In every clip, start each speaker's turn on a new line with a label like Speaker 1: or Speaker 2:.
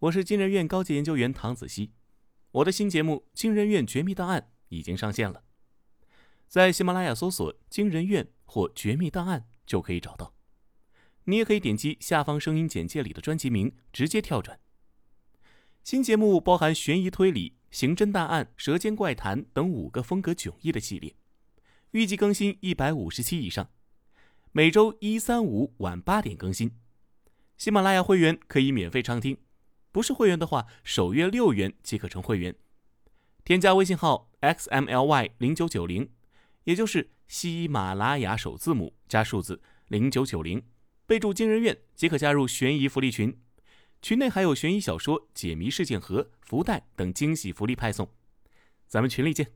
Speaker 1: 我是金人院高级研究员唐子熙，我的新节目《金人院绝密档案》已经上线了，在喜马拉雅搜索“金人院”或“绝密档案”就可以找到。你也可以点击下方声音简介里的专辑名，直接跳转。新节目包含悬疑推理、刑侦大案、舌尖怪谈等五个风格迥异的系列，预计更新一百五十期以上，每周一、三、五晚八点更新。喜马拉雅会员可以免费畅听。不是会员的话，首月六元即可成会员。添加微信号 xmly 零九九零，也就是喜马拉雅首字母加数字零九九零，备注“惊人院”即可加入悬疑福利群。群内还有悬疑小说、解谜事件盒、福袋等惊喜福利派送。咱们群里见。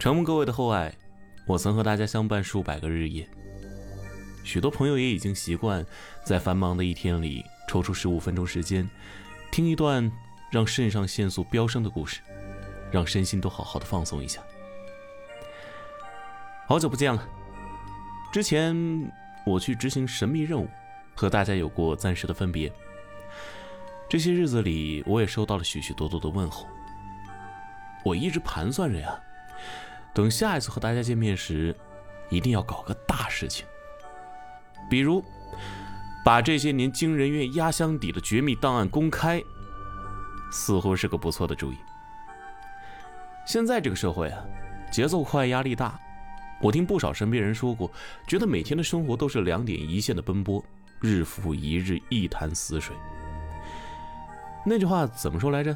Speaker 1: 承蒙各位的厚爱，我曾和大家相伴数百个日夜。许多朋友也已经习惯在繁忙的一天里。抽出十五分钟时间，听一段让肾上腺素飙升的故事，让身心都好好的放松一下。好久不见了，之前我去执行神秘任务，和大家有过暂时的分别。这些日子里，我也收到了许许多多的问候。我一直盘算着呀，等下一次和大家见面时，一定要搞个大事情，比如。把这些年惊人院压箱底的绝密档案公开，似乎是个不错的主意。现在这个社会啊，节奏快，压力大。我听不少身边人说过，觉得每天的生活都是两点一线的奔波，日复一日，一潭死水。那句话怎么说来着？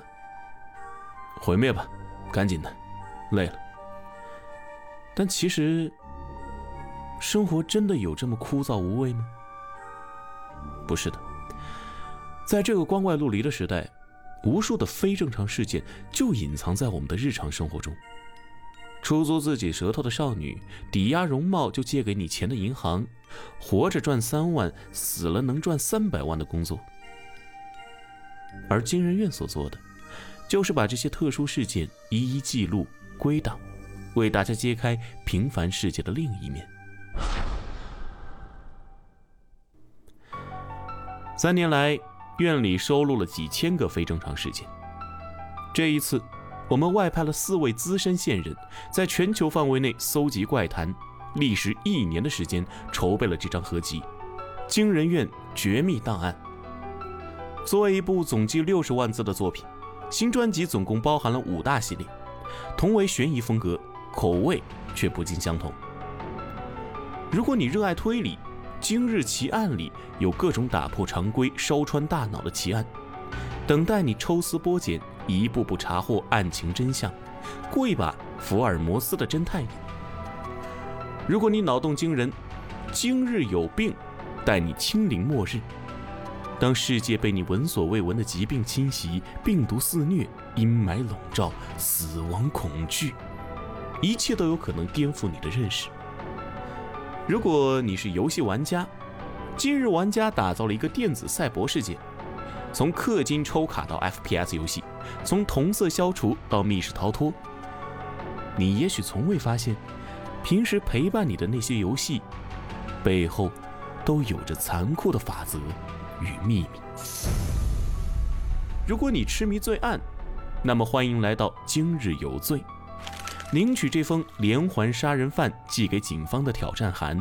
Speaker 1: 毁灭吧，赶紧的，累了。但其实，生活真的有这么枯燥无味吗？不是的，在这个光怪陆离的时代，无数的非正常事件就隐藏在我们的日常生活中。出租自己舌头的少女，抵押容貌就借给你钱的银行，活着赚三万，死了能赚三百万的工作。而金人院所做的，就是把这些特殊事件一一记录、归档，为大家揭开平凡世界的另一面。三年来，院里收录了几千个非正常事件。这一次，我们外派了四位资深线人，在全球范围内搜集怪谈，历时一年的时间筹备了这张合集《惊人院绝密档案》。作为一部总计六十万字的作品，新专辑总共包含了五大系列，同为悬疑风格，口味却不尽相同。如果你热爱推理，今日奇案里有各种打破常规、烧穿大脑的奇案，等待你抽丝剥茧，一步步查获案情真相，过一把福尔摩斯的侦探。如果你脑洞惊人，今日有病，带你亲临末日。当世界被你闻所未闻的疾病侵袭、病毒肆虐、阴霾笼罩、死亡恐惧，一切都有可能颠覆你的认识。如果你是游戏玩家，今日玩家打造了一个电子赛博世界，从氪金抽卡到 FPS 游戏，从同色消除到密室逃脱。你也许从未发现，平时陪伴你的那些游戏，背后都有着残酷的法则与秘密。如果你痴迷罪案，那么欢迎来到今日有罪。领取这封连环杀人犯寄给警方的挑战函。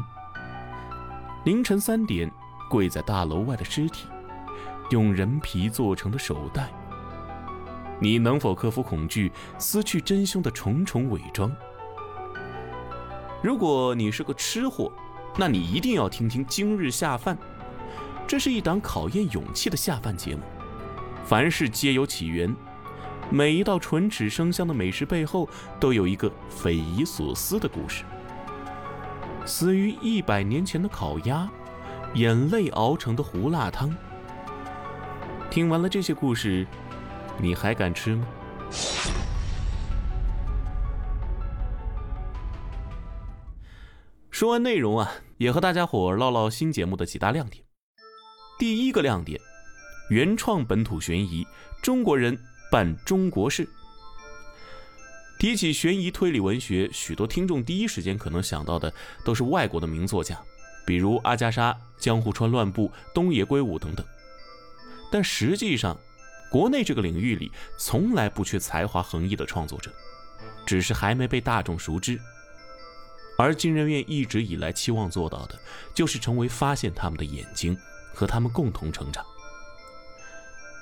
Speaker 1: 凌晨三点，跪在大楼外的尸体，用人皮做成的手袋。你能否克服恐惧，撕去真凶的重重伪装？如果你是个吃货，那你一定要听听今日下饭。这是一档考验勇气的下饭节目。凡事皆有起源。每一道唇齿生香的美食背后，都有一个匪夷所思的故事。死于一百年前的烤鸭，眼泪熬成的胡辣汤。听完了这些故事，你还敢吃吗？说完内容啊，也和大家伙唠唠新节目的几大亮点。第一个亮点，原创本土悬疑，中国人。办中国事。提起悬疑推理文学，许多听众第一时间可能想到的都是外国的名作家，比如阿加莎、江户川乱步、东野圭吾等等。但实际上，国内这个领域里从来不缺才华横溢的创作者，只是还没被大众熟知。而金人院一直以来期望做到的，就是成为发现他们的眼睛，和他们共同成长。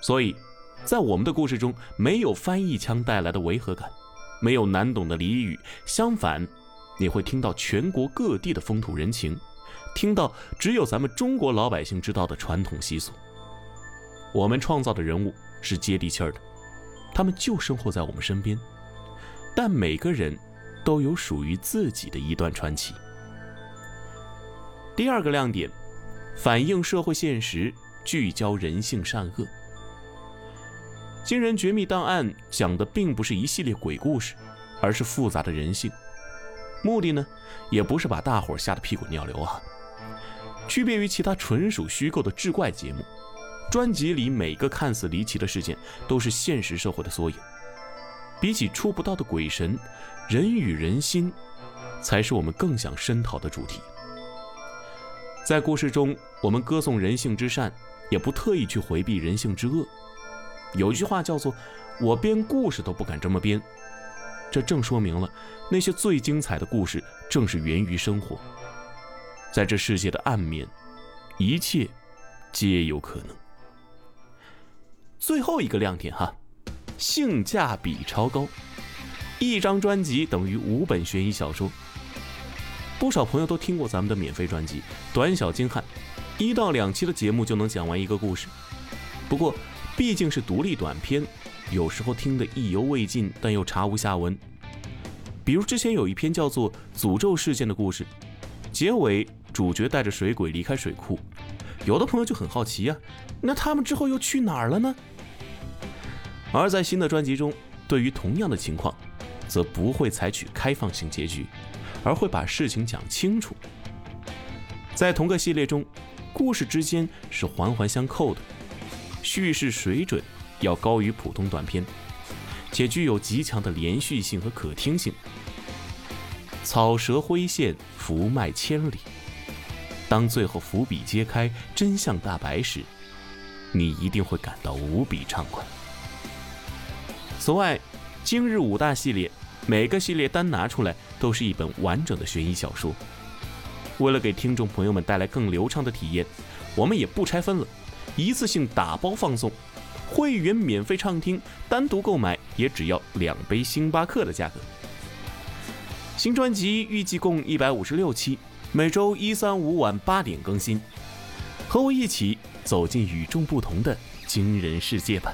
Speaker 1: 所以，在我们的故事中，没有翻译腔带来的违和感，没有难懂的俚语，相反，你会听到全国各地的风土人情，听到只有咱们中国老百姓知道的传统习俗。我们创造的人物是接地气儿的，他们就生活在我们身边，但每个人都有属于自己的一段传奇。第二个亮点，反映社会现实，聚焦人性善恶。《惊人绝密档案》讲的并不是一系列鬼故事，而是复杂的人性。目的呢，也不是把大伙吓得屁滚尿流啊。区别于其他纯属虚构的志怪节目，专辑里每个看似离奇的事件都是现实社会的缩影。比起触不到的鬼神，人与人心，才是我们更想深讨的主题。在故事中，我们歌颂人性之善，也不特意去回避人性之恶。有句话叫做“我编故事都不敢这么编”，这正说明了那些最精彩的故事正是源于生活。在这世界的暗面，一切皆有可能。最后一个亮点哈，性价比超高，一张专辑等于五本悬疑小说。不少朋友都听过咱们的免费专辑，短小精悍，一到两期的节目就能讲完一个故事。不过。毕竟是独立短片，有时候听得意犹未尽，但又查无下文。比如之前有一篇叫做《诅咒事件》的故事，结尾主角带着水鬼离开水库，有的朋友就很好奇呀，那他们之后又去哪儿了呢？而在新的专辑中，对于同样的情况，则不会采取开放性结局，而会把事情讲清楚。在同个系列中，故事之间是环环相扣的。叙事水准要高于普通短片，且具有极强的连续性和可听性。草蛇灰线，伏脉千里。当最后伏笔揭开，真相大白时，你一定会感到无比畅快。此外，今日五大系列每个系列单拿出来都是一本完整的悬疑小说。为了给听众朋友们带来更流畅的体验，我们也不拆分了。一次性打包放送，会员免费畅听，单独购买也只要两杯星巴克的价格。新专辑预计共一百五十六期，每周一、三、五晚八点更新。和我一起走进与众不同的惊人世界吧。